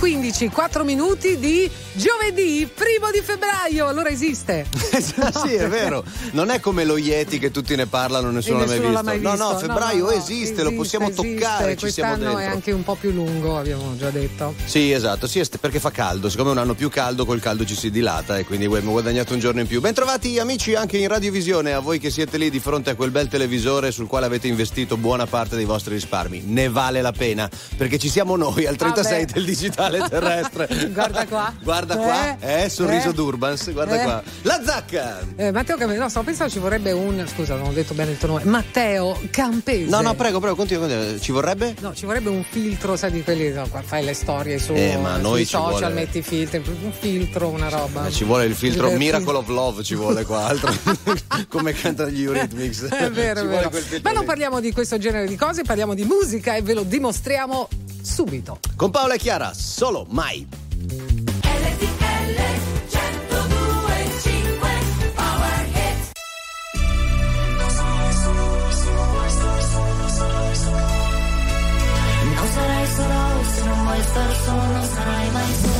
15, 4 minuti di giovedì, primo di febbraio. Allora esiste. sì, è vero. Non è come lo Yeti che tutti ne parlano, nessuno, nessuno l'ha, mai visto. No, no, febbraio no, no, esiste, esiste, lo possiamo esiste. toccare, ci siamo Quest'anno dentro. è anche un po' più lungo, abbiamo già detto. Sì, esatto, sì, perché fa caldo. Siccome è un anno più caldo, col caldo ci si dilata e quindi abbiamo guadagnato un giorno in più. Bentrovati amici anche in radiovisione, a voi che siete lì di fronte a quel bel televisore sul quale avete investito buona parte dei vostri risparmi. Ne vale la pena, perché ci siamo noi al 36 Vabbè. del digitale terrestre. Guarda qua. Guarda qua, Eh, eh, sorriso eh. d'Urbans, guarda Eh. qua. La zacca! Eh, Matteo Campese, no, stavo pensando ci vorrebbe un. Scusa, non ho detto bene il tuo nome. Matteo Campese. No, no, prego, prego, continua, continua. Ci vorrebbe? No, ci vorrebbe un filtro, sai, di quelli. no, fai le storie su, Eh, ma sui ci social, vuole- metti i filtri, un filtro, una roba. Eh, Ci vuole il filtro Divertente. Miracle of Love, ci vuole qua, altro come cantano gli Eurythmics. È vero, è vero. Ma non parliamo di questo genere di cose, parliamo di musica e ve lo dimostriamo subito. Con Paola e Chiara, solo mai. Non sarai solo se non vuoi stare solo, non sarai mai solo.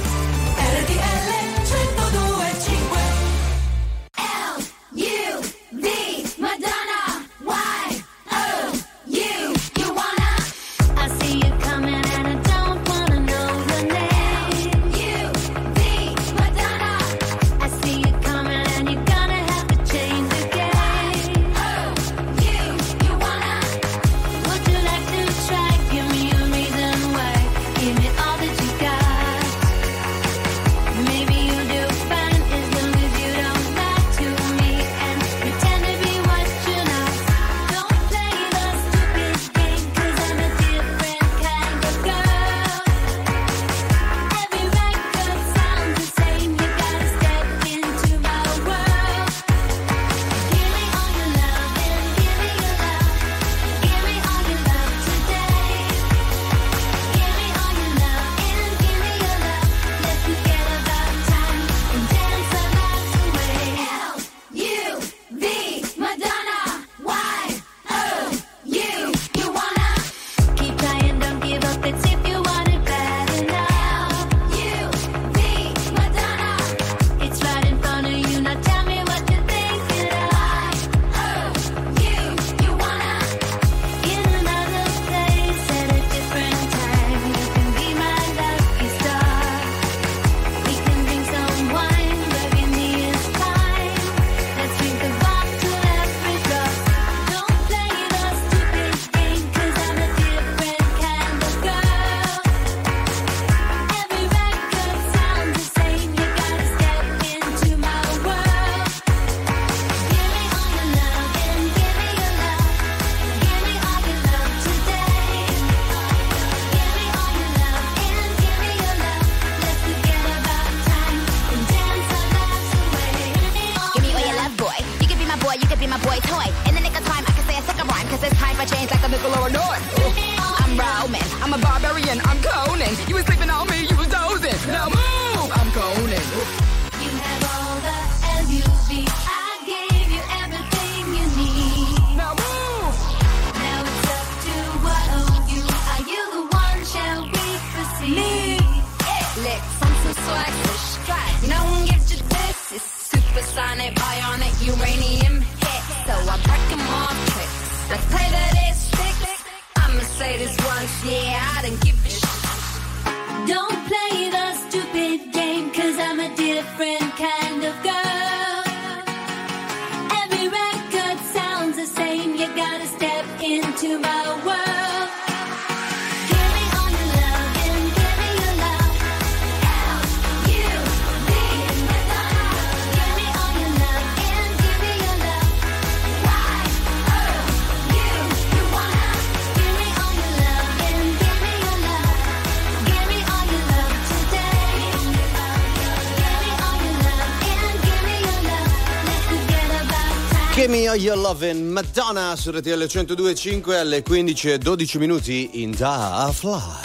All your lovin' Madonna su RTL 102.5 alle 15 e 12 minuti in Da Flight.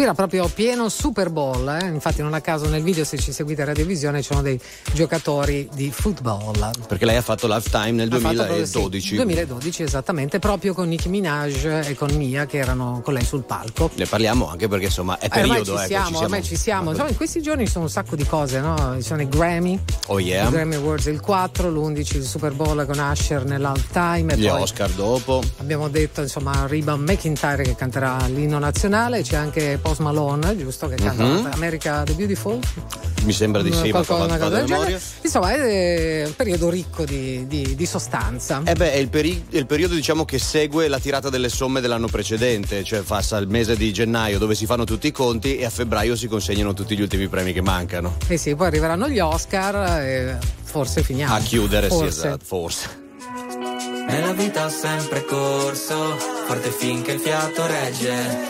Qui era proprio pieno Super Bowl, eh? infatti non a caso nel video se ci seguite a radiovisione ci sono dei giocatori di football. Perché lei ha fatto lifetime nel Ha fatto proprio- 2012. sì, 2012 esattamente, proprio con Nicki Minaj e con Mia che erano con lei sul palco. Ne parliamo anche perché insomma è Eh, ormai periodo, ci ecco, siamo, ormai ci siamo. Insomma, in questi giorni ci sono un sacco di cose, no? Ci sono i Grammy, Oh i yeah. Grammy Awards il 4, l'11 il Super Bowl con Usher nell'halftime Gli poi Oscar dopo. abbiamo detto insomma Reba McIntyre che canterà l'inno nazionale, c'è anche Post Malone, giusto, che canta Mhm. America the Beautiful. Mi sembra di sì, ma Qualcosa, vado cosa del genere. Insomma, è un periodo ricco di, di- di sostanza. Eh beh, è il, peri- il periodo diciamo che segue la tirata delle somme dell'anno precedente, cioè passa il mese di gennaio dove si fanno tutti i conti e a febbraio si consegnano tutti gli ultimi premi che mancano. Eh sì, poi arriveranno gli Oscar e forse finiamo. A chiudere, forse. sì, esatto, forse. Nella vita ho sempre corso, forte finché il fiato regge.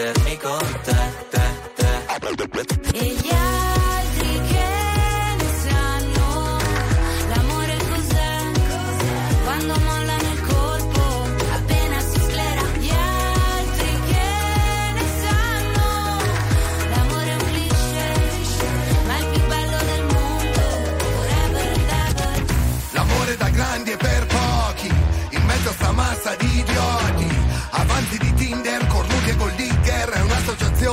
mettermi con te, te, te. E gli altri che ne sanno l'amore cos'è? Quando mollano il colpo, appena si sclera. Gli altri che ne sanno l'amore è un cliché, ma è il più bello del mondo. Forever and ever. L'amore da grandi e per pochi In mezzo a sta massa di idioti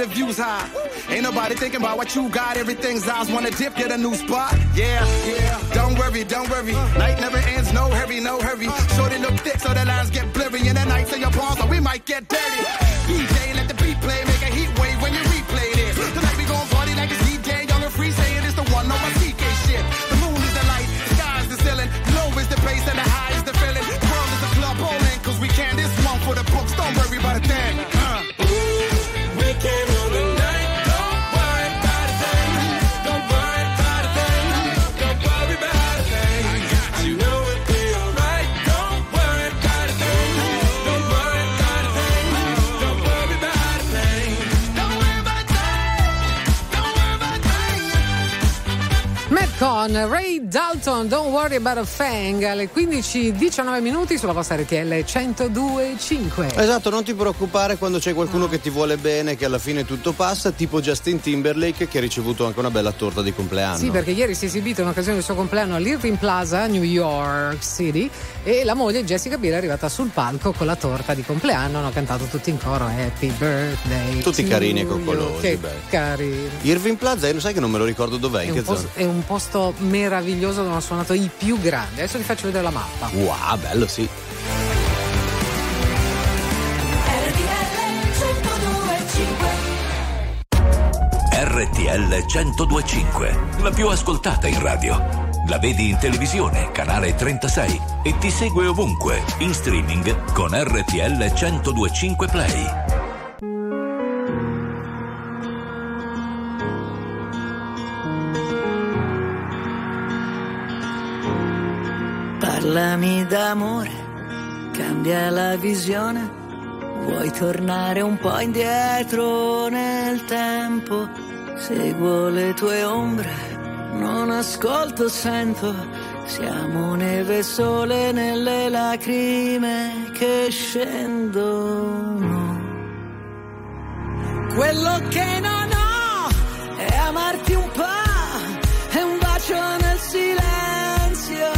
And the views high. Ain't nobody thinking about what you got. Everything's eyes wanna dip, get a new spot. Yeah, yeah. Don't worry, don't worry. Night never ends, no hurry, no hurry. Shorty look thick, so the lines get blurry. And the nights in your palms, so we might get dirty. Worry About a Fang, alle 15-19 minuti sulla vostra RTL 102.5. Esatto, non ti preoccupare quando c'è qualcuno che ti vuole bene, che alla fine tutto passa, tipo Justin Timberlake che ha ricevuto anche una bella torta di compleanno. Sì, perché ieri si è esibito in occasione del suo compleanno all'Irving Plaza, New York City, e la moglie Jessica Biel è arrivata sul palco con la torta di compleanno, hanno cantato tutti in coro Happy Birthday. Tutti carini e coccolosi, Che beh. carini. Irving Plaza, eh, sai che non me lo ricordo dov'è, in È che un, posto, zona? è un posto meraviglioso dove hanno suonato i più grandi. Adesso vi faccio vedere la mappa. Wow, bello sì. RTL 1025, la più ascoltata in radio. La vedi in televisione, canale 36 e ti segue ovunque, in streaming con RTL 1025 Play. Parlami d'amore, cambia la visione. Vuoi tornare un po' indietro nel tempo? Seguo le tue ombre, non ascolto, sento. Siamo neve sole nelle lacrime che scendono. Quello che non ho è amarti un po', è un bacio nel silenzio.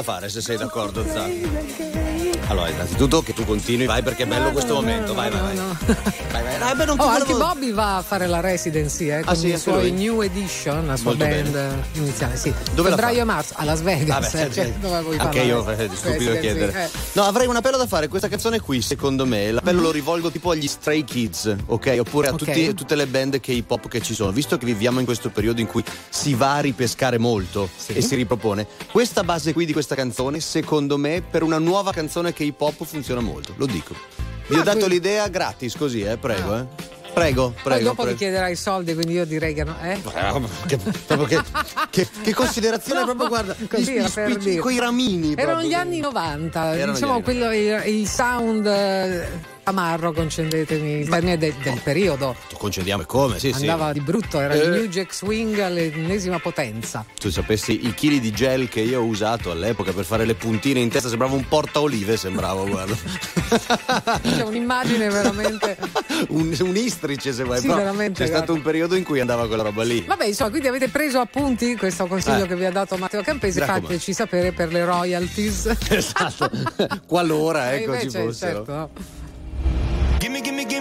Da fare se sei d'accordo, Zan. Allora, innanzitutto che tu continui, vai perché è bello questo momento. Vai, vai, vai. Vai, vai. Ah, beh, non ti Oh, anche volevo- Bobby va a fare la residency eh, con Ah, sì, i anche suoi lui? New Edition, la sua Molto band bene. iniziale. Sì. Dove Febbraio e marzo a Las Vegas. Vabbè, eh, cioè, dove vuoi anche parlare? io eh, stupido chiedere. eh. No, avrei un appello da fare. Questa canzone qui, secondo me, l'appello lo rivolgo tipo agli Stray Kids, ok? Oppure a Ok. tutti- tutte le band K-pop che ci sono. Visto che viviamo in questo periodo in cui si va a ripescare molto e si ripropone, questa base qui di questa canzone, secondo me, per una nuova canzone K-pop funziona molto. Lo dico. Vi ho Ma dato l'idea gratis, così, eh? Prego, eh. Prego, Poi prego. dopo mi prego. chiederai soldi, quindi io direi che no. Eh? Che, che, che- che considerazione No, proprio guarda così gli- per dire. coi ramini Erano proprio. gli anni 90, Erano diciamo quello, il, il sound eh, amarro, concedetemi il termine del, del periodo. concediamo e come sì Andava sì di brutto, era Eh. il New Jack Swing all'ennesima potenza. tu sapessi i chili di gel che io ho usato all'epoca per fare le puntine in testa sembrava un porta olive sembrava guarda C'è un'immagine veramente. un, un istrice se vuoi Sì, veramente, c'è stato guarda. un periodo in cui andava quella roba lì Vabbè, insomma, quindi avete preso appunti, questo consiglio Eh. che vi ha dato Matteo Campesi, fateci sapere per le royalties. esatto qualora ecco ci invece, fossero certo.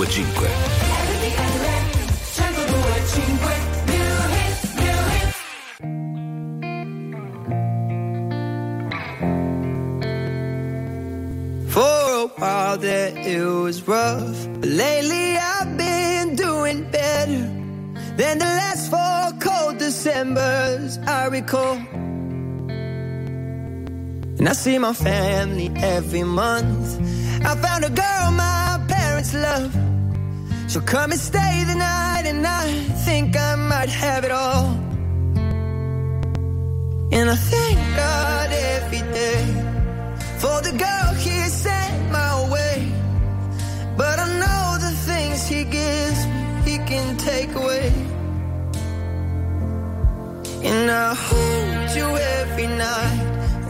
1025. For a while there it was rough, but lately I've been doing better than the last four cold Decembers I recall. And I see my family every month. I found a girl my parents love. She'll come and stay the night, and I think I might have it all. And I thank God every day for the girl he sent my way. But I know the things he gives me, he can take away. And I hold you every night,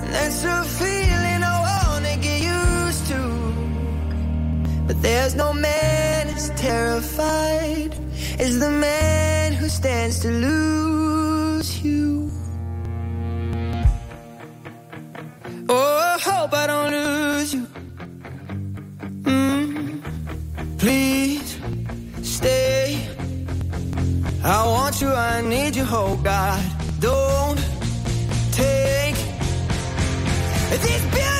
and that's a feeling I wanna get used to. But there's no man as terrified as the man who stands to lose you. Oh, hope I don't lose you. Mm, please stay. I want you, I need you, oh God. Don't take these beautiful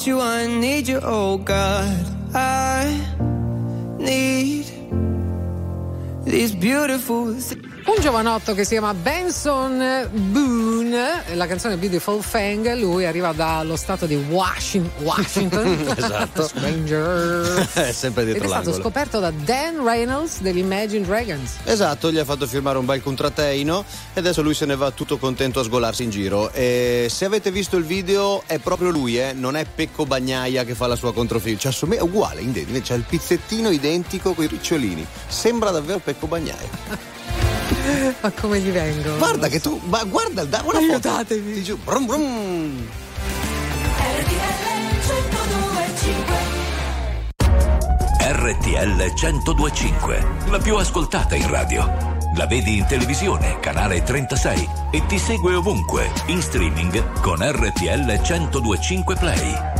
I you, I need you, oh God. I need these beautiful things. Un giovanotto che si chiama Benson Boone, la canzone Beautiful Fang, lui arriva dallo stato di Washington. Washington. Esatto. Stranger. È sempre Ed è dietro stato scoperto da Dan Reynolds degli Imagine Dragons. Esatto, gli ha fatto firmare un bel contratteino e adesso lui se ne va tutto contento a sgolarsi in giro. E se avete visto il video è proprio lui, eh? non è Pecco Bagnaia che fa la sua controfilm, cioè assomiglia- è uguale, c'è il pizzettino identico con i ricciolini. Sembra davvero Pecco Bagnaia. Ma come gli vengo? Guarda che tu, ma guarda, da una Aiutatemi. foto. Ti giuro, brum brum. RTL 1025, la più ascoltata in radio. La vedi in televisione, canale 36 e ti segue ovunque, in streaming con RTL 1025 Play.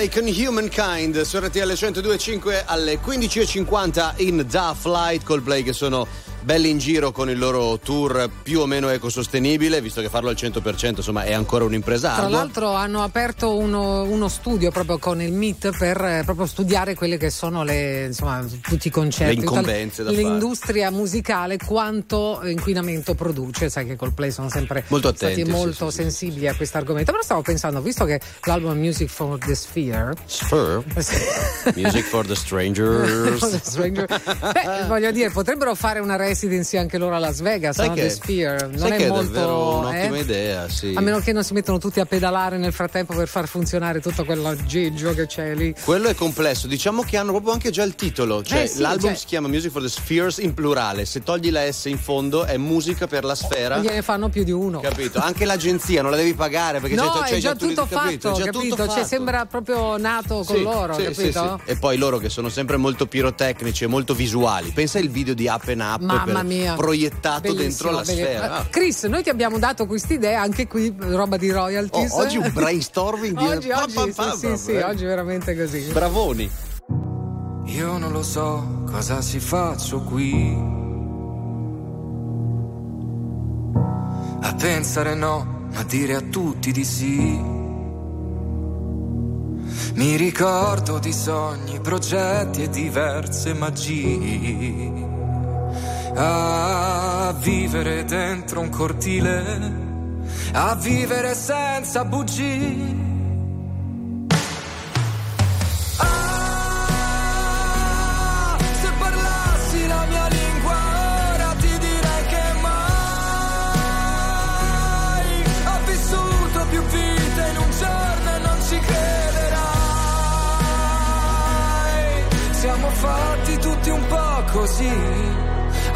Coldplay con Humankind su RTL 102.5 alle 15.50 in Da Flight. Coldplay che sono belli in giro con il loro tour più o meno ecosostenibile, visto che farlo al 100% insomma è ancora un'impresa Tra ardua. l'altro hanno aperto uno, uno studio proprio con il MIT per eh, proprio studiare quelle che sono le, insomma, tutti i concerti, Le incombenze da tutta fare. l'industria musicale, quanto inquinamento produce. Sai che Coldplay sono sempre Molto stati attenti, sì, molto sensibili a questo argomento. Però stavo pensando, visto che l'album Music for the Sphere Spur. Music for the Strangers. Stranger. Beh, voglio dire, potrebbero fare una replica residency anche loro a Las Vegas, Sai no? che- The Sphere. Non è che è molto. davvero un'ottima eh? idea, sì. A meno che non si mettono tutti a pedalare nel frattempo per far funzionare tutto quell'aggeggio che c'è lì. Quello è complesso, diciamo che hanno proprio anche già il titolo, cioè Eh sì, l'album cioè- si chiama Music for the Spheres in plurale, se togli la S in fondo è musica per la sfera. Gliene fanno più di uno. Capito? Anche l'agenzia non la devi pagare perché no, c'è, c'è è già tu- tutto capito? fatto, È già capito? tutto Cioè, fatto. sembra proprio nato con Sì, loro, sì, capito? E poi loro che sono sempre molto pirotecnici e molto visuali. Pensa il video di Up and Up Mamma mia. proiettato Bellissimo, dentro la bellissimo. sfera. Ah. Chris, noi ti abbiamo dato quest'idea, anche qui roba di royalties. Oh, oggi un brainstorming di- oggi, pam, oggi, pam, sì, sì, sì, eh. oggi veramente così. Bravoni. Io non lo so cosa si faccio qui. A pensare no, ma dire a tutti di sì. Mi ricordo di sogni, progetti e diverse magie. A vivere dentro un cortile, a vivere senza bugie. Fatti tutti un po' così,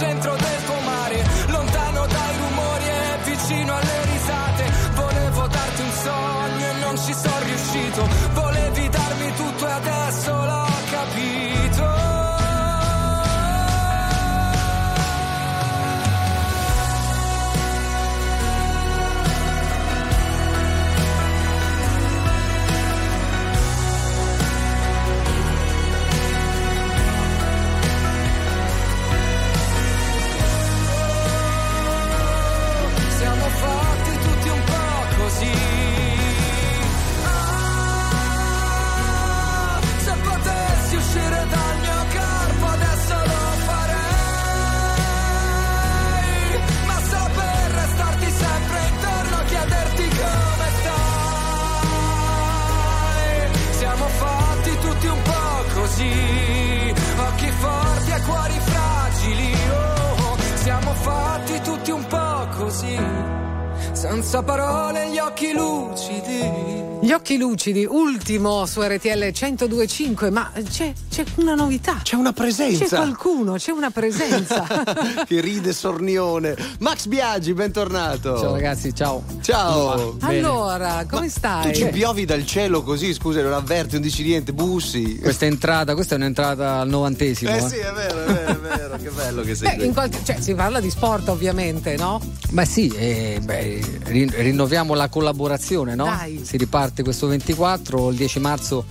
Centro del occhi lucidi, ultimo su RTL 1025, ma c'è, c'è una novità. C'è una presenza. C'è qualcuno, c'è una presenza. che ride sornione. Max Biaggi, bentornato. Ciao ragazzi, ciao. Ciao. allora, come stai? Tu ci piovi dal cielo così, scusa, non avverti, non dici niente, bussi. Questa entrata, questa è un'entrata al novantesimo. Eh eh. sì, è vero, è vero, è vero, che bello che sei Beh, qualche- cioè, si parla di sport ovviamente, no? Beh sì, eh, beh, rin- rinnoviamo la collaborazione, no? Dai. Si riparte questo 24, il 10 marzo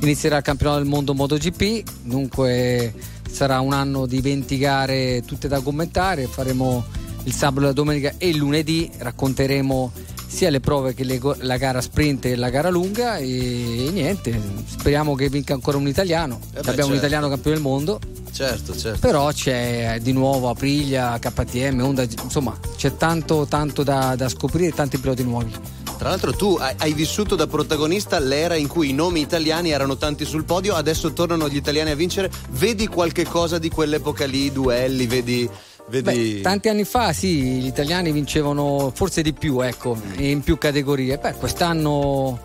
inizierà il campionato del mondo MotoGP, dunque sarà un anno di 20 gare tutte da commentare, faremo il sabato, la domenica e il lunedì, racconteremo sia le prove che le la gara sprint e la gara lunga e, niente, speriamo che vinca ancora un italiano, Eh beh, abbiamo un certo. italiano campione del mondo. Certo, certo. Però c'è di nuovo Aprilia, KTM, Honda, insomma c'è tanto tanto da, da scoprire e tanti piloti nuovi. Tra l'altro tu hai, hai vissuto da protagonista l'era in cui i nomi italiani erano tanti sul podio, adesso tornano gli italiani a vincere. Vedi qualche cosa di quell'epoca lì, duelli, vedi... vedi... Beh, tanti anni fa sì, gli italiani vincevano forse di più, ecco, in più categorie. Beh, quest'anno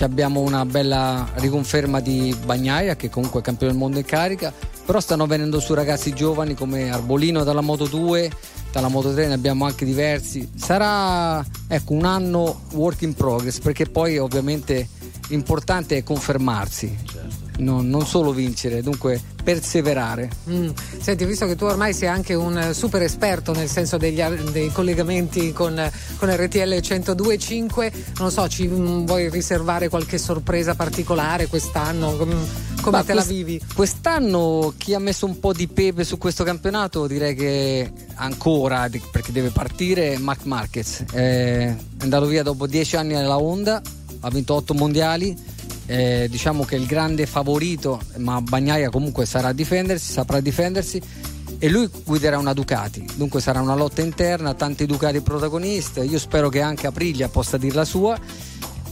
abbiamo una bella riconferma di Bagnaia, che comunque è campione del mondo in carica, però stanno venendo su ragazzi giovani come Arbolino dalla Moto 2, dalla Moto 3 ne abbiamo anche diversi. Sarà ecco, un anno work in progress, perché poi ovviamente l'importante è confermarsi. Non, non solo vincere, dunque perseverare. Mm. Senti, visto che tu ormai sei anche un eh, super esperto nel senso degli dei collegamenti con, con RTL 102.5, non so, ci mm, vuoi riservare qualche sorpresa particolare quest'anno? Com- come Ma te la vivi? Quest'anno chi ha messo un po' di pepe su questo campionato direi che ancora, perché deve partire, è Mark Marquez. È andato via dopo dieci anni alla Honda, ha vinto otto mondiali. Eh, diciamo che il grande favorito, ma Bagnaia comunque sarà a difendersi, saprà difendersi e lui guiderà una Ducati, dunque sarà una lotta interna, tanti Ducati protagoniste, io spero che anche Aprilia possa dir la sua,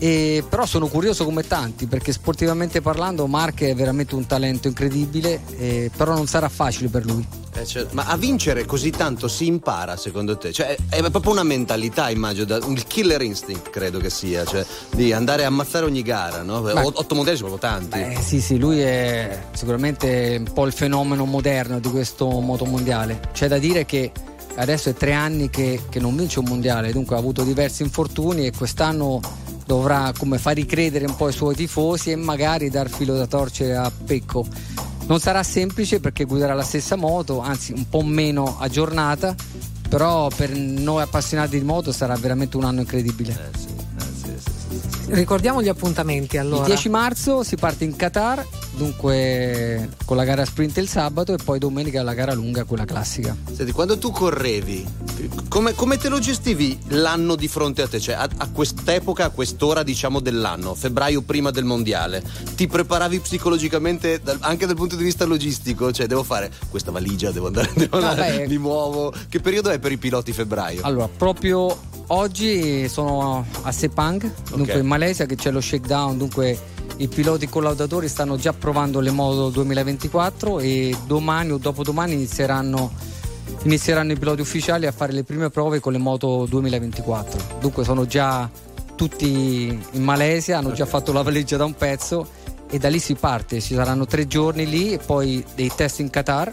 e però sono curioso come tanti perché sportivamente parlando Mark è veramente un talento incredibile, eh, però non sarà facile per lui. Eh, cioè, ma a vincere così tanto si impara secondo te? Cioè, è, è proprio una mentalità, immagino, da- un killer instinct credo che sia, cioè di andare a ammazzare ogni gara, no? Ma- Otto mondiali sono proprio tanti. Eh, sì, sì, lui è sicuramente un po' il fenomeno moderno di questo motomondiale. C'è da dire che adesso è tre anni che, che non vince un mondiale, dunque ha avuto diversi infortuni e quest'anno dovrà come far ricredere un po' i suoi tifosi e magari dar filo da torcere a Pecco. Non sarà semplice perché guiderà la stessa moto, anzi un po' meno aggiornata, però per noi appassionati di moto sarà veramente un anno incredibile. Ricordiamo gli appuntamenti allora. Il 10 marzo si parte in Qatar, dunque con la gara sprint il sabato e poi domenica la gara lunga, quella classica. Senti, quando tu correvi, come, come te lo gestivi l'anno di fronte a te? Cioè, a, a quest'epoca, a quest'ora, diciamo, dell'anno, febbraio prima del mondiale, ti preparavi psicologicamente dal- anche dal punto di vista logistico? Cioè, devo fare questa valigia, devo andare, devo andare mi muovo. Che periodo è per i piloti febbraio? Allora, proprio oggi sono a Sepang, dunque in Malesia che c'è lo shakedown, dunque i piloti collaudatori stanno già provando le moto 2024 e domani o dopodomani inizieranno, inizieranno i piloti ufficiali a fare le prime prove con le moto 2024. Dunque sono già tutti in Malesia, hanno già fatto la valigia da un pezzo e da lì si parte, ci saranno tre giorni lì e poi dei test in Qatar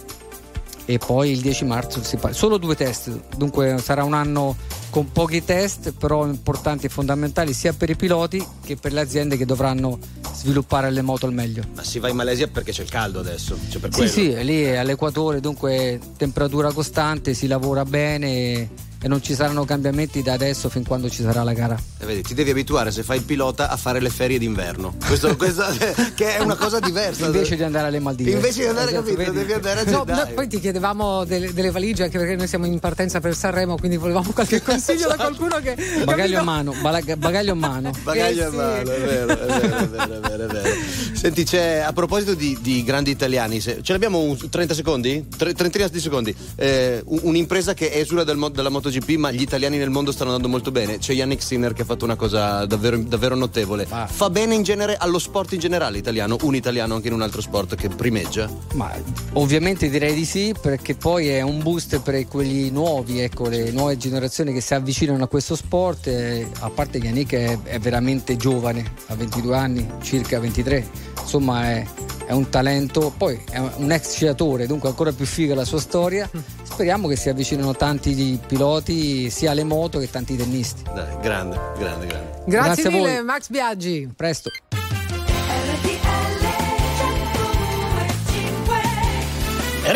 e poi il 10 marzo si parte. Solo due test, dunque sarà un anno con pochi test, però importanti e fondamentali sia per i piloti che per le aziende che dovranno sviluppare le moto al meglio. Ma si va in Malesia perché c'è il caldo adesso. Cioè Sì, quello. sì, lì è all'equatore, dunque temperatura costante, si lavora bene e, non ci saranno cambiamenti da adesso fin quando ci sarà la gara. E vedi, ti devi abituare se fai il pilota a fare le ferie d'inverno. Questo, questa- che è una cosa diversa. Invece di andare alle Maldive. Invece di andare, Esatto, capito, devi andare a No, noi poi ti chiedevamo delle, delle valigie anche perché noi siamo in partenza per Sanremo, quindi volevamo qualche consiglio da qualcuno che. Bagaglio capito? a mano, bala- bagaglio a mano. Bagaglio Eh a sì. mano, è vero, è vero, è vero, è vero, è vero. Senti, c'è a proposito di, di grandi italiani, se- ce l'abbiamo un 30 secondi? Tre- trentina di secondi. Eh, un- un'impresa che esula dal dalla MotoGP, ma gli italiani nel mondo stanno andando molto bene. C'è Yannick Sinner che ha fatto una cosa davvero, davvero notevole. Fa bene in genere allo sport in generale italiano, un italiano anche in un altro sport che primeggia. Ma ovviamente direi di sì, perché poi è un boost per quelli nuovi, ecco, le nuove generazioni che si avvicinano a questo sport. eh, a parte Yannick è, è veramente giovane, ha 22 anni, circa 23, insomma è, è un talento, poi è un ex sciatore, dunque ancora più figa la sua storia. Speriamo che si avvicinino tanti di piloti, sia alle moto che tanti tennisti. Dai, grande, grande, grande. Grazie, Grazie a mille, voi. Max Biaggi. Presto.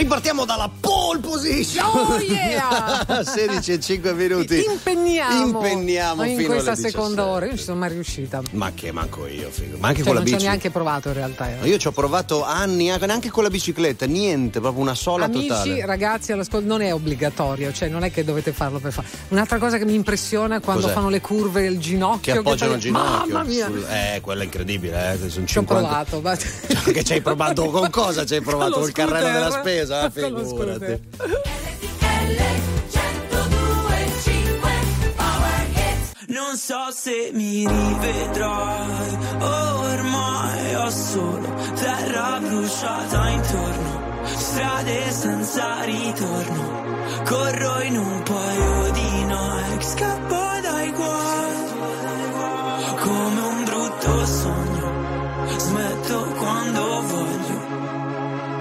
Ripartiamo dalla pole position. Oh yeah! 16 e 5 minuti. Impegniamo. Impegniamo in questa seconda 17. ora. Io non ci sono mai riuscita. Ma che manco io, figo. Ma anche Cioè, con la non ci ho bici. neanche provato in realtà. eh. Io ci ho provato anni, anche neanche con la bicicletta, niente, proprio una sola Amici, totale. ragazzi, all'ascolto non è obbligatorio, cioè non è che dovete farlo per fare. Un'altra cosa che mi impressiona quando Cos'è? fanno le curve del ginocchio. Che appoggiano il taglia- ginocchio. Mamma mia! sul- Eh, quello è incredibile, eh. che Sono Ci ho 50. provato, ma... che ci hai provato con cosa ci hai provato? Col carrello della spesa? Con lo Figurati. Non Non so se mi rivedrai, ormai ho solo terra bruciata intorno, strade senza ritorno, corro in un paio di Nike, scappo dai guai, come un brutto sogno,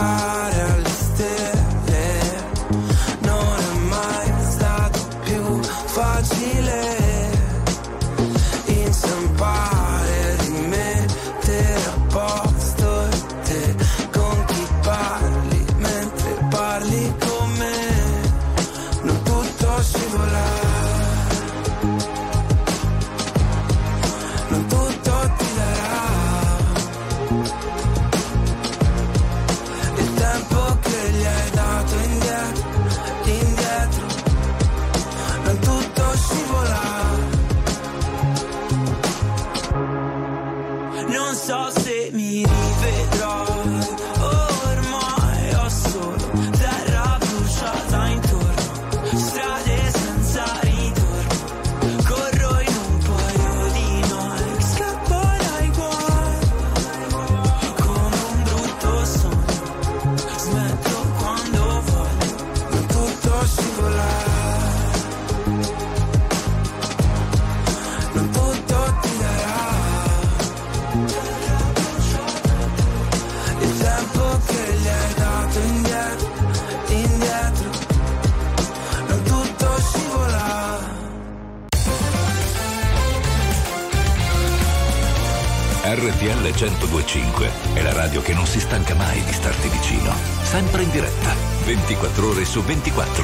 time su 24.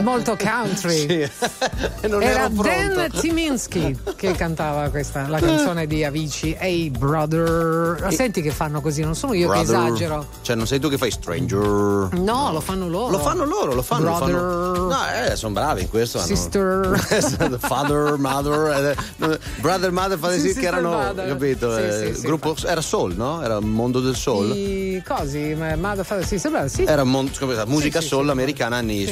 È molto country. Sì. Era. Dan Timinski che cantava questa, la canzone di Avicii. Hey brother. Senti che fanno così, non sono io che Brother. esagero. Cioè, non sei tu che fai Stranger. No, lo fanno loro. Lo fanno loro, lo fanno. lo Brother. fanno. No, eh, sono bravi in questo. hanno- Sister. Father, mother, eh, no, brother, mother, father, Sì, che erano, mother. capito? Sì, eh, sì, gruppo, era soul, no? Era un mondo del soul. I cosi, ma Mother Father, sì, sembra sì. Era mon- musica soul americana anni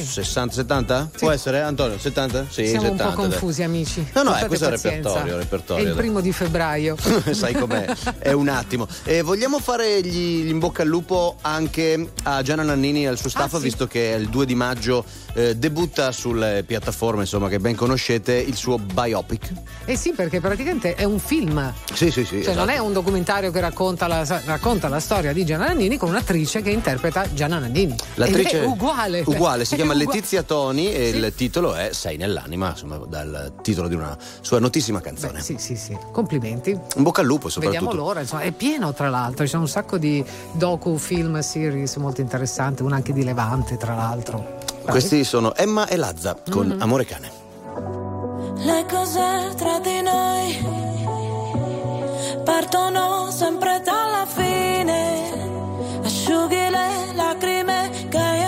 Sì. 60-70? Può essere Antonio? 70? Sì, Siamo 70. un po' confusi, amici. No, no, eh, questo è il pazienza. repertorio, il repertorio. È il primo di febbraio. Sai com'è? È un attimo. Eh, vogliamo fare gli, gli in bocca al lupo anche a Gianna Nannini e al suo staff, Ah, sì. visto che il 2 di maggio eh, debutta sulle piattaforme insomma, che ben conoscete il suo biopic. Eh sì, perché praticamente è un film. Sì, sì, sì. Cioè, non è esatto. un documentario che racconta la, racconta la storia di Gianna Nannini con un'attrice che interpreta Gianna Nannini. L'attrice è uguale. uguale, si chiama uguale. Letizia Toni e il titolo è Sei nell'anima, insomma, dal titolo di una sua notissima canzone. Sì, sì, sì. Complimenti. In bocca al lupo, soprattutto. Vediamo l'ora, insomma, è pieno tra l'altro, ci sono un sacco di docu, film, series molto interessanti, una anche di Levante tra l'altro. Questi sono Emma e Lazza con Mm-hmm. Amore Cane. Le cose tra di noi partono sempre dalla fine. Asciughi le lacrime che io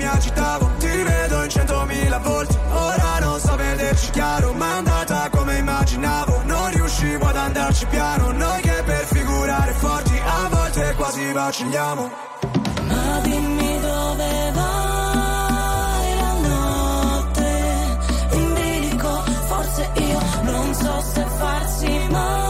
mi agitavo Ti rivedo in centomila volte Ora non so vederci chiaro Ma è andata come immaginavo. Non riuscivo ad andarci piano Noi che per figurare forti A volte quasi vacilliamo. Ma dimmi dove vai la notte? In bilico, forse io non so se farsi male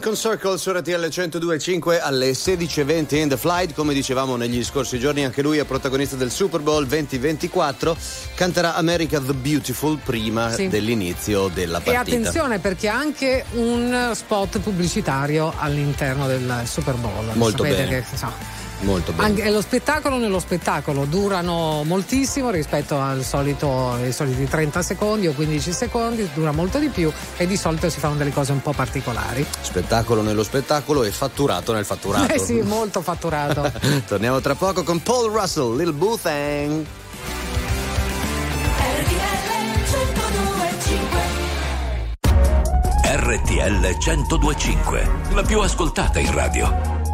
Con Circle su RTL 102.5 alle 16.20 in the flight. Come dicevamo negli scorsi giorni, anche lui è protagonista del Super Bowl 2024. Canterà America the Beautiful prima Sì. dell'inizio della E partita. attenzione perché ha anche un spot pubblicitario all'interno del Super Bowl. Molto Sapete bene. che, insomma, Molto bene. anche lo spettacolo nello spettacolo durano moltissimo rispetto al solito, ai soliti 30 secondi o 15 secondi, dura molto di più e di solito si fanno delle cose un po' particolari. Spettacolo nello spettacolo e fatturato nel fatturato. Eh sì, molto fatturato. Torniamo tra poco con Paul Russell, Lil Boo Thang. RTL 1025, la più ascoltata in radio.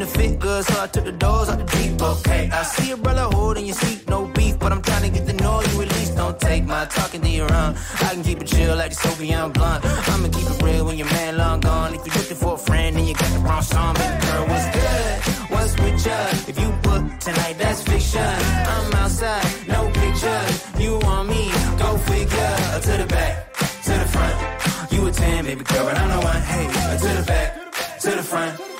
and the fit good, so I took the doors out the deep. Okay, I see a brother holding your seat, no beef, but I'm trying to get to know you at least. Don't take my talking to your own. I can keep it chill like the Soviet blunt. I'ma keep it real when your man long gone. If you're looking for a friend and you got the wrong song, baby girl, what's good? What's with ya? If you book tonight, that's fiction. I'm outside, no pictures. You want me? Go figure. To the back, to the front. You a 10, baby girl, but I'm the one. Hey, to the back, to the front.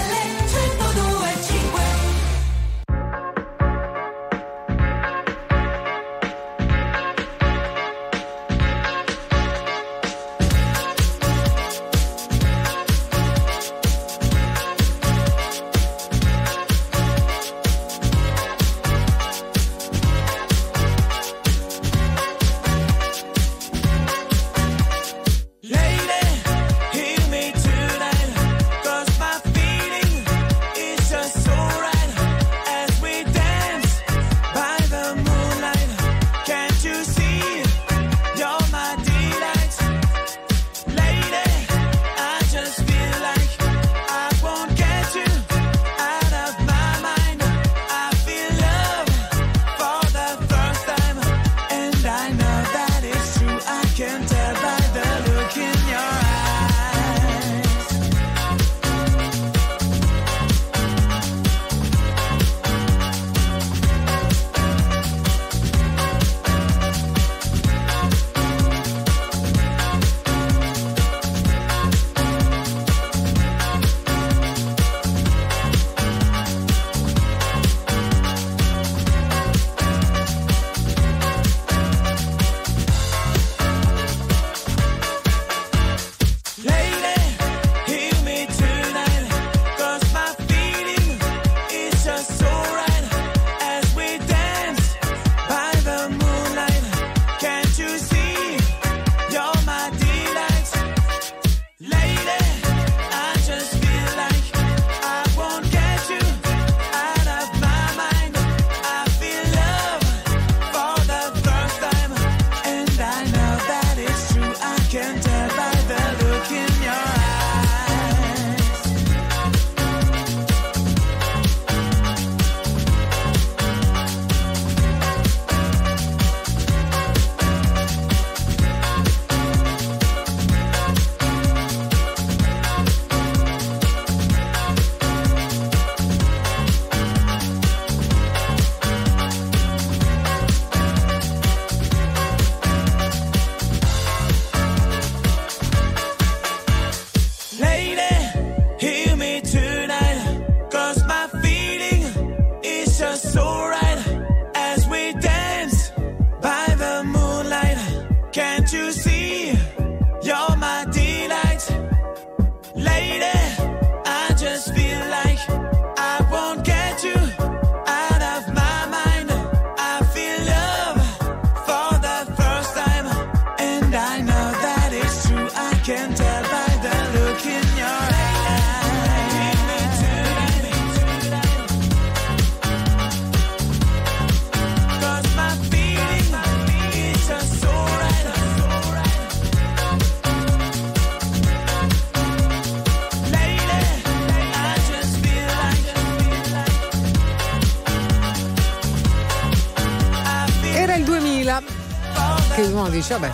uno dice, vabbè,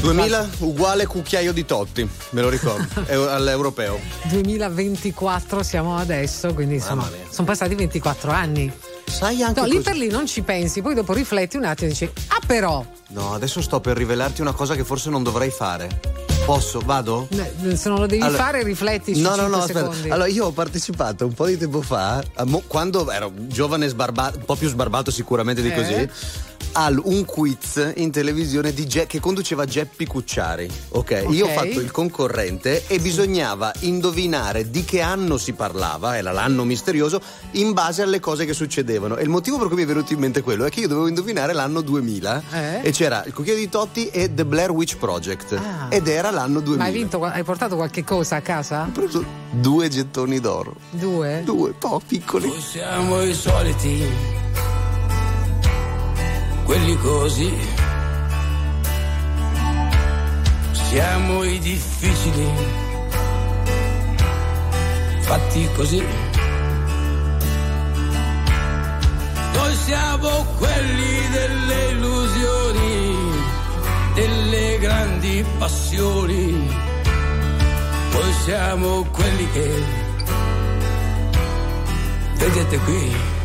2000 uguale cucchiaio di Totti, me lo ricordo, all'europeo. 2024 siamo adesso, quindi insomma, sono passati 24 anni. Sai anche No, lì così- per lì non ci pensi, poi dopo rifletti un attimo e dici, ah però, No, adesso sto per rivelarti una cosa che forse non dovrei fare. Posso? Vado? se non lo devi Allora- fare rifletti No, su no, no, 5 aspetta. Allora, io ho partecipato un po' di tempo fa, mo- quando ero giovane sbarbato, un po' più sbarbato sicuramente di Eh? così, al un quiz in televisione di Je- che conduceva Geppi Cucciari. ok? Io ho fatto il concorrente e bisognava indovinare di che anno si parlava, era l'anno misterioso, in base alle cose che succedevano. E il motivo per cui mi è venuto in mente quello è che io dovevo indovinare l'anno 2000 Eh? e c'era il cucchiaio di Totti e The Blair Witch Project. Ah. Ed era l'anno 2000. Ma hai vinto, hai portato qualche cosa a casa? Ho preso due gettoni d'oro. Due? Due, po' piccoli. Siamo i soliti, quelli così. Siamo i difficili, fatti così. Noi siamo quelli delle illusioni, delle grandi passioni. Noi siamo quelli che vedete qui.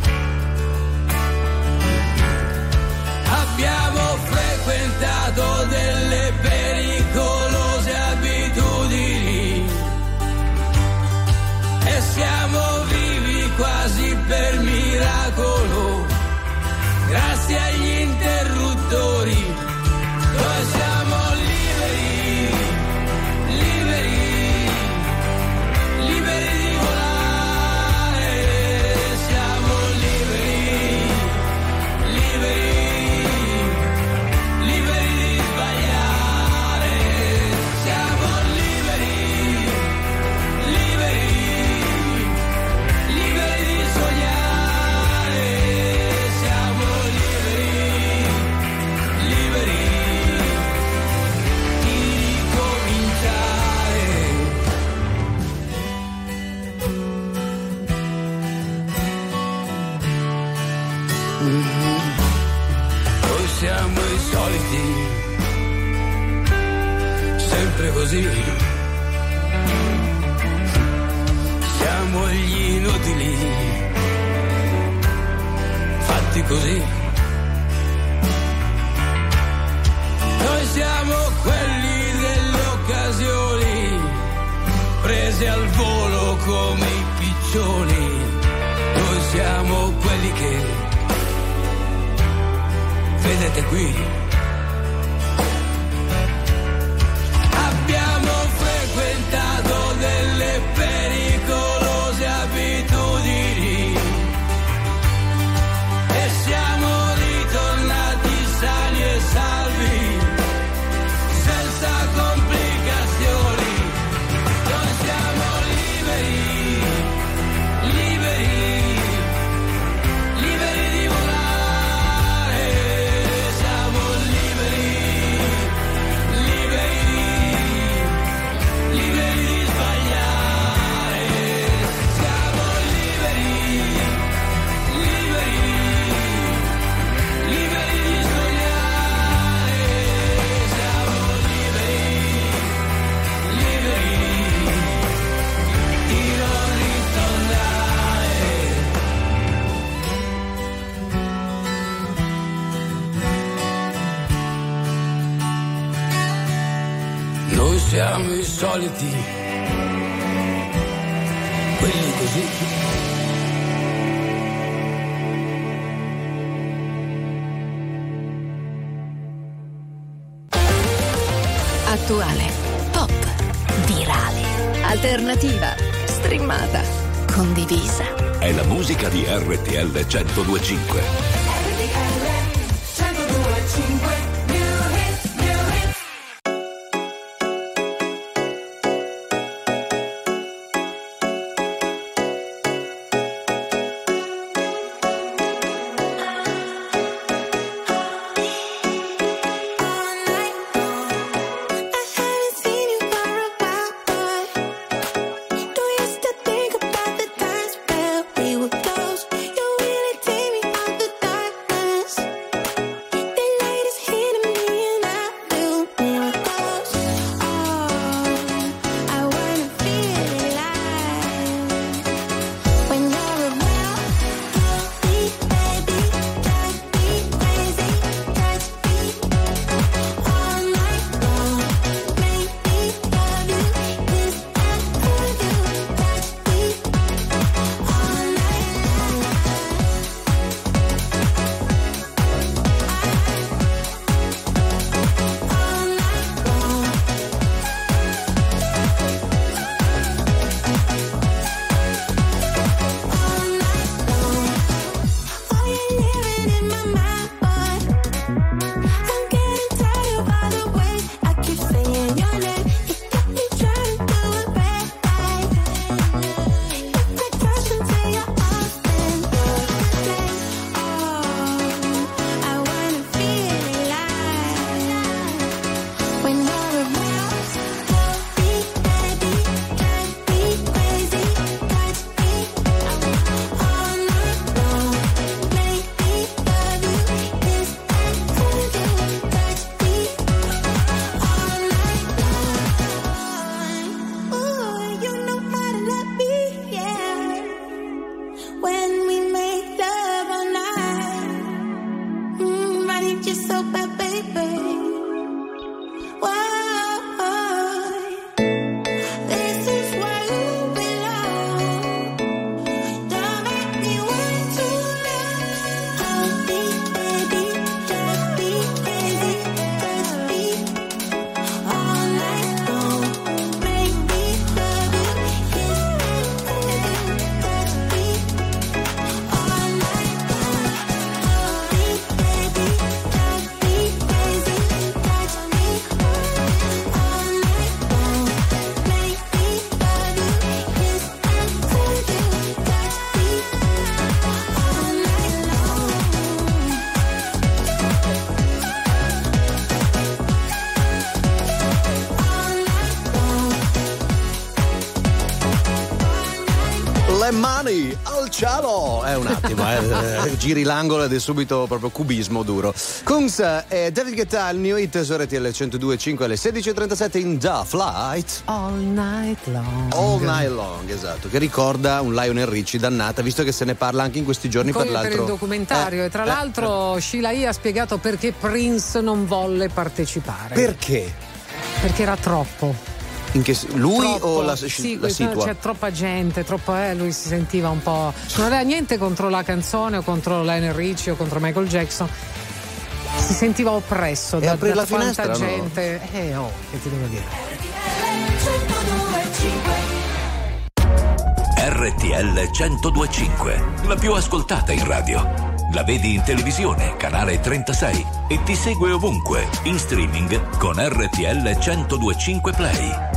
Abbiamo frequentato delle pericolose abitudini e siamo soliti, attimo, eh, giri l'angolo ed è subito proprio cubismo duro. Kunz e David Guetta, il new hit su RTL 102.5 alle 16.37 in The Flight. All night long. All Night Long, esatto, che ricorda un Lionel Richie dannata, visto che se ne parla anche in questi giorni Come per per l'altro. il documentario Eh, e tra eh, l'altro Sheila E. ha spiegato perché Prince non volle partecipare. Perché? Perché era troppo. In che, lui Troppo. o la, sì, la situa? c'è troppa gente, troppo, eh, lui si sentiva un po'. Non aveva niente contro la canzone o contro Lionel Richie o contro Michael Jackson. Si sentiva oppresso da, da la finestra, no? gente. Eh oh, che ti devo dire. RTL 1025, la più ascoltata in radio. La vedi in televisione, canale 36 e ti segue ovunque, in streaming con RTL 1025 Play.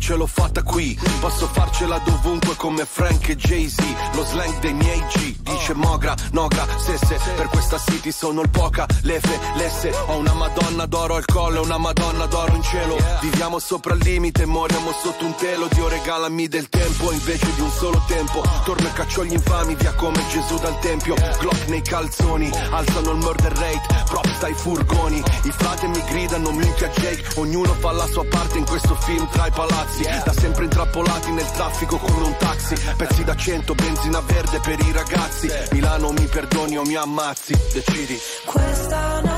Ce l'ho fatta qui. Posso farcela dovunque come Frank e Jay-Z, lo slang dei miei G, dice Mogra, Nogra, Sesse, per questa city sono il poca, lefe, lesse, ho una madonna d'oro al collo una madonna d'oro in cielo. Viviamo sopra il limite, moriamo sotto un telo, Dio regalami del tempo invece di un solo tempo. Torno e caccio gli infami, via come Gesù dal tempio, Glock nei calzoni, alzano il murder rate, props dai furgoni. I frate mi gridano minchia Jake. Ognuno fa la sua parte in questo film tra i palazzi. Da sempre intrappolati nel traffico come un taxi Pezzi da 100, benzina verde per i ragazzi. Milano mi perdoni o mi ammazzi Decidi. Questa notte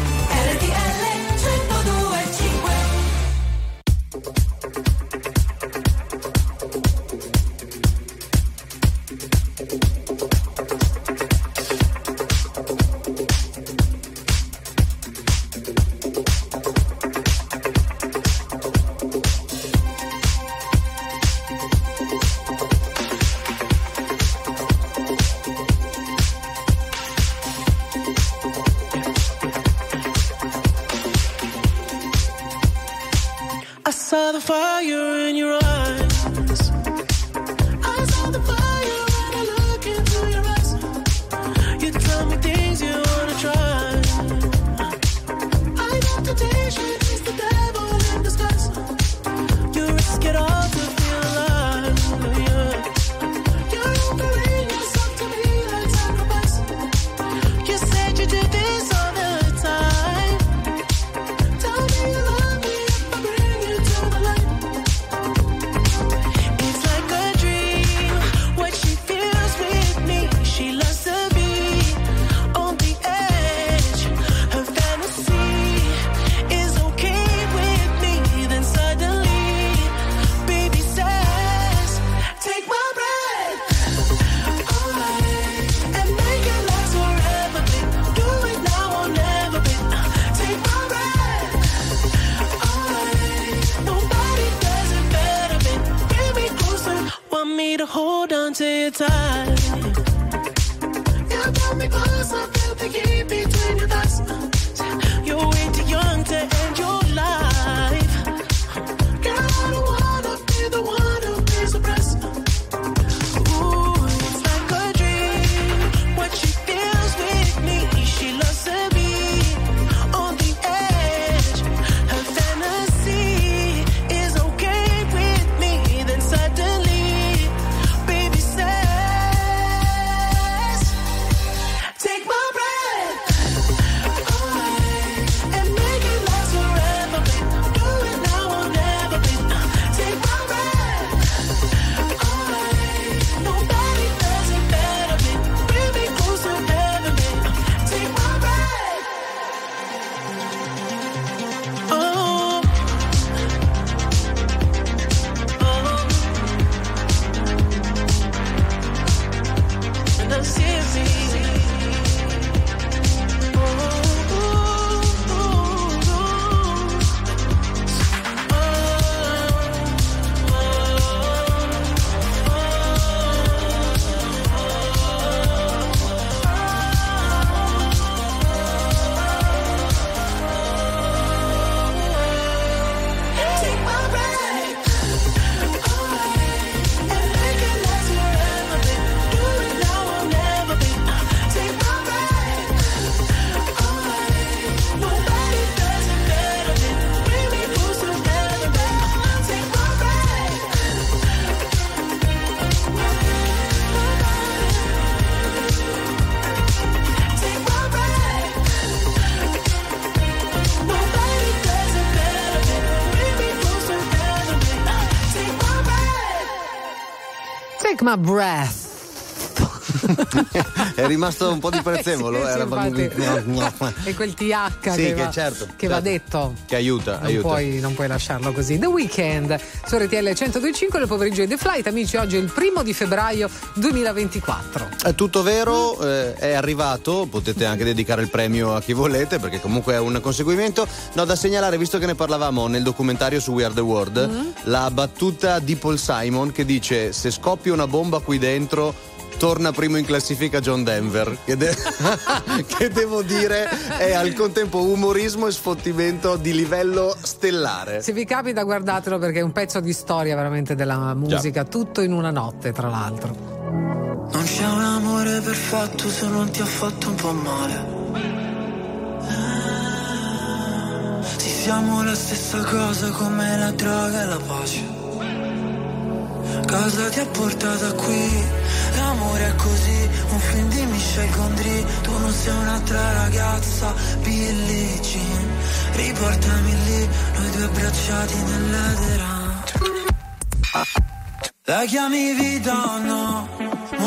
You tight. You brought me closer, feel the heat My breath. È rimasto un po' di prezzemolo. Sì, sì, era- infatti. E quel TH Sì, che, che va, certo, che va certo. detto. Che aiuta, Non aiuta. puoi, non puoi lasciarlo così. The Weekend su RTL 1025 nel pomeriggio di The Flight. Amici, oggi è il primo di febbraio 2024. È tutto vero, eh, è arrivato, potete anche dedicare il premio a chi volete perché comunque è un conseguimento. No, da segnalare, visto che ne parlavamo nel documentario su We Are the World, Mm. la battuta di Paul Simon che dice se scoppia una bomba qui dentro torna primo in classifica John Denver, che, de- che devo dire è al contempo umorismo e sfottimento di livello stellare. Se vi capita, guardatelo perché è un pezzo di storia veramente della musica, tutto in una notte, tra l'altro. Non c'è un amore perfetto se non ti ha fatto un po' male. Sì, siamo la stessa cosa come la droga e la pace. Cosa ti ha portato qui? L'amore è così, un film di Michel Gondry. Tu non sei un'altra ragazza, Billie Jean. Riportami lì, noi due abbracciati nell'edera. La chiami vita o no?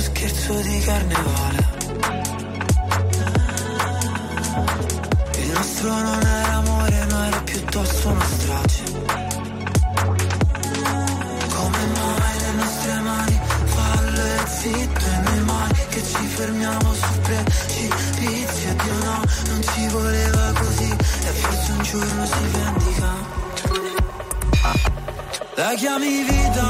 scherzo di carnevale. Il nostro non era amore ma era piuttosto una strage. Come mai le nostre mani fallo e zitto e noi mai che ci fermiamo su precipizio Dio no, non ci voleva così e forse un giorno si vendica. La chiami vita?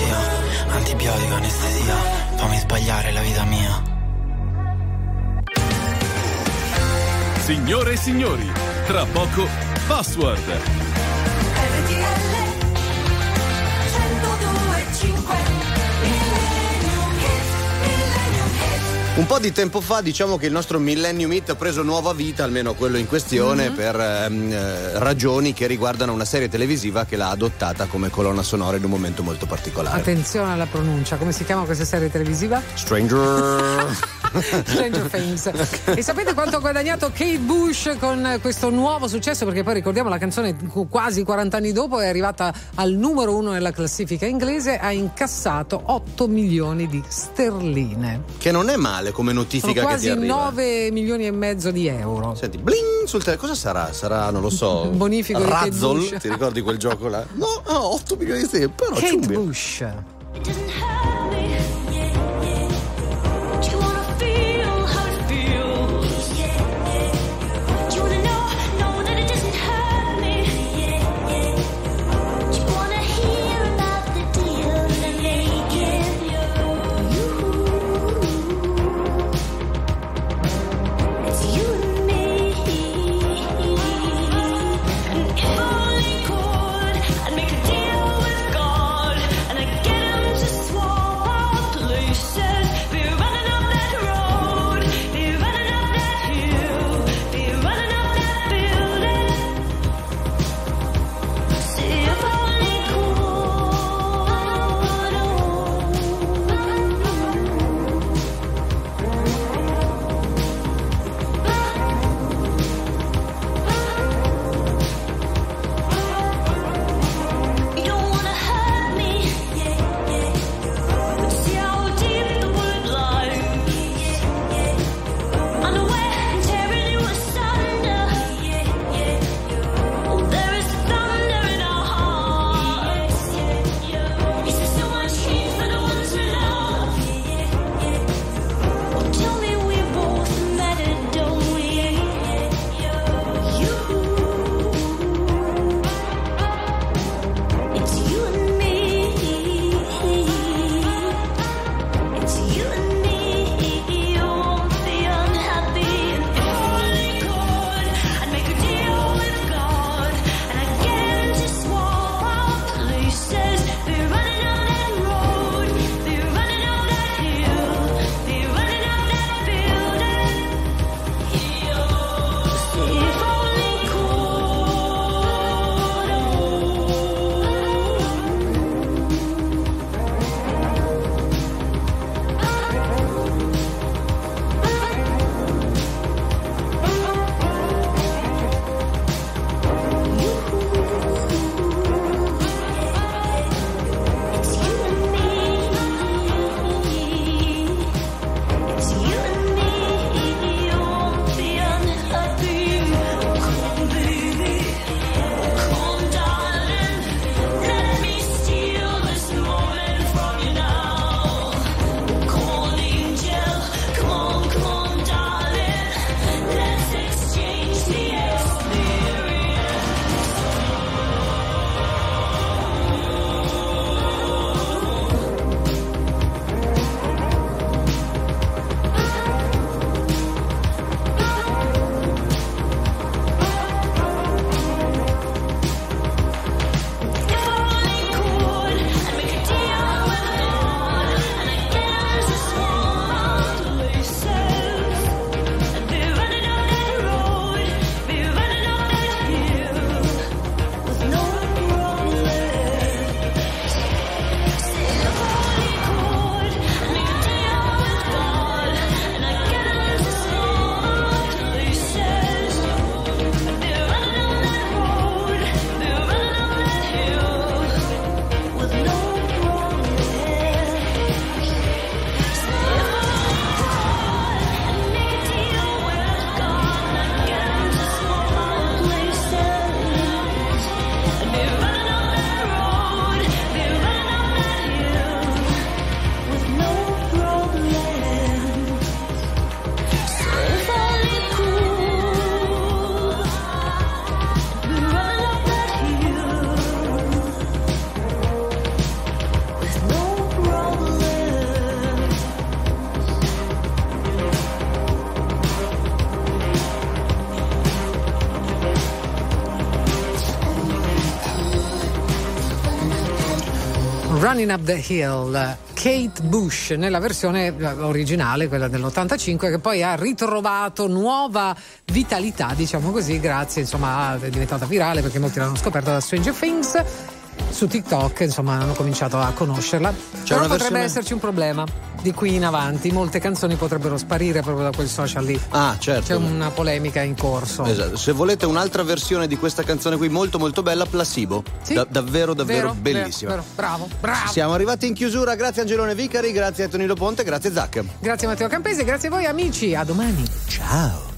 che vuoi che sia? Antibiotico, anestesia, fammi sbagliare la vita mia. Signore e signori, tra poco Password. Un po' di tempo fa diciamo che il nostro Millennium Hit ha preso nuova vita, almeno quello in questione, Mhm. per ehm, eh, ragioni che riguardano una serie televisiva che l'ha adottata come colonna sonora in un momento molto particolare. Attenzione alla pronuncia, come si chiama questa serie televisiva? Stranger. Stranger Things. E sapete quanto ha guadagnato Kate Bush con questo nuovo successo? Perché poi ricordiamo la canzone quasi 40 anni dopo è arrivata al numero uno nella classifica inglese, ha incassato 8 milioni di sterline. che non è male come Sono notifica che ti quasi arriva. 9 milioni e mezzo di euro. Senti, bling sul telefono. Cosa sarà? Sarà, non lo so. Un bonifico di Kate Razzle? Bush. Ti ricordi quel gioco là? No, ah, 8 milioni di sterline. Però Kate ciumbia. Bush. It doesn't hurt Running Up the Hill, Kate Bush nella versione eh, originale, quella dell'85, che poi ha ritrovato nuova vitalità, diciamo così, grazie, insomma, è diventata virale perché molti l'hanno scoperta da Stranger Things. Su TikTok, insomma, hanno cominciato a conoscerla. Però una potrebbe versione- esserci un problema di qui in avanti. Molte canzoni potrebbero sparire proprio da quel social lì. Ah, certo. C'è una polemica in corso. Esatto. Se volete un'altra versione di questa canzone qui molto molto bella, Placebo. Sì. Da- davvero davvero Vero, bellissima. vero, vero. Bravo, bravo. Siamo arrivati in chiusura, grazie Angelone Vicari, grazie a Tonino Ponte, grazie Zac. Grazie Matteo Campese, grazie a voi amici, a domani. Ciao.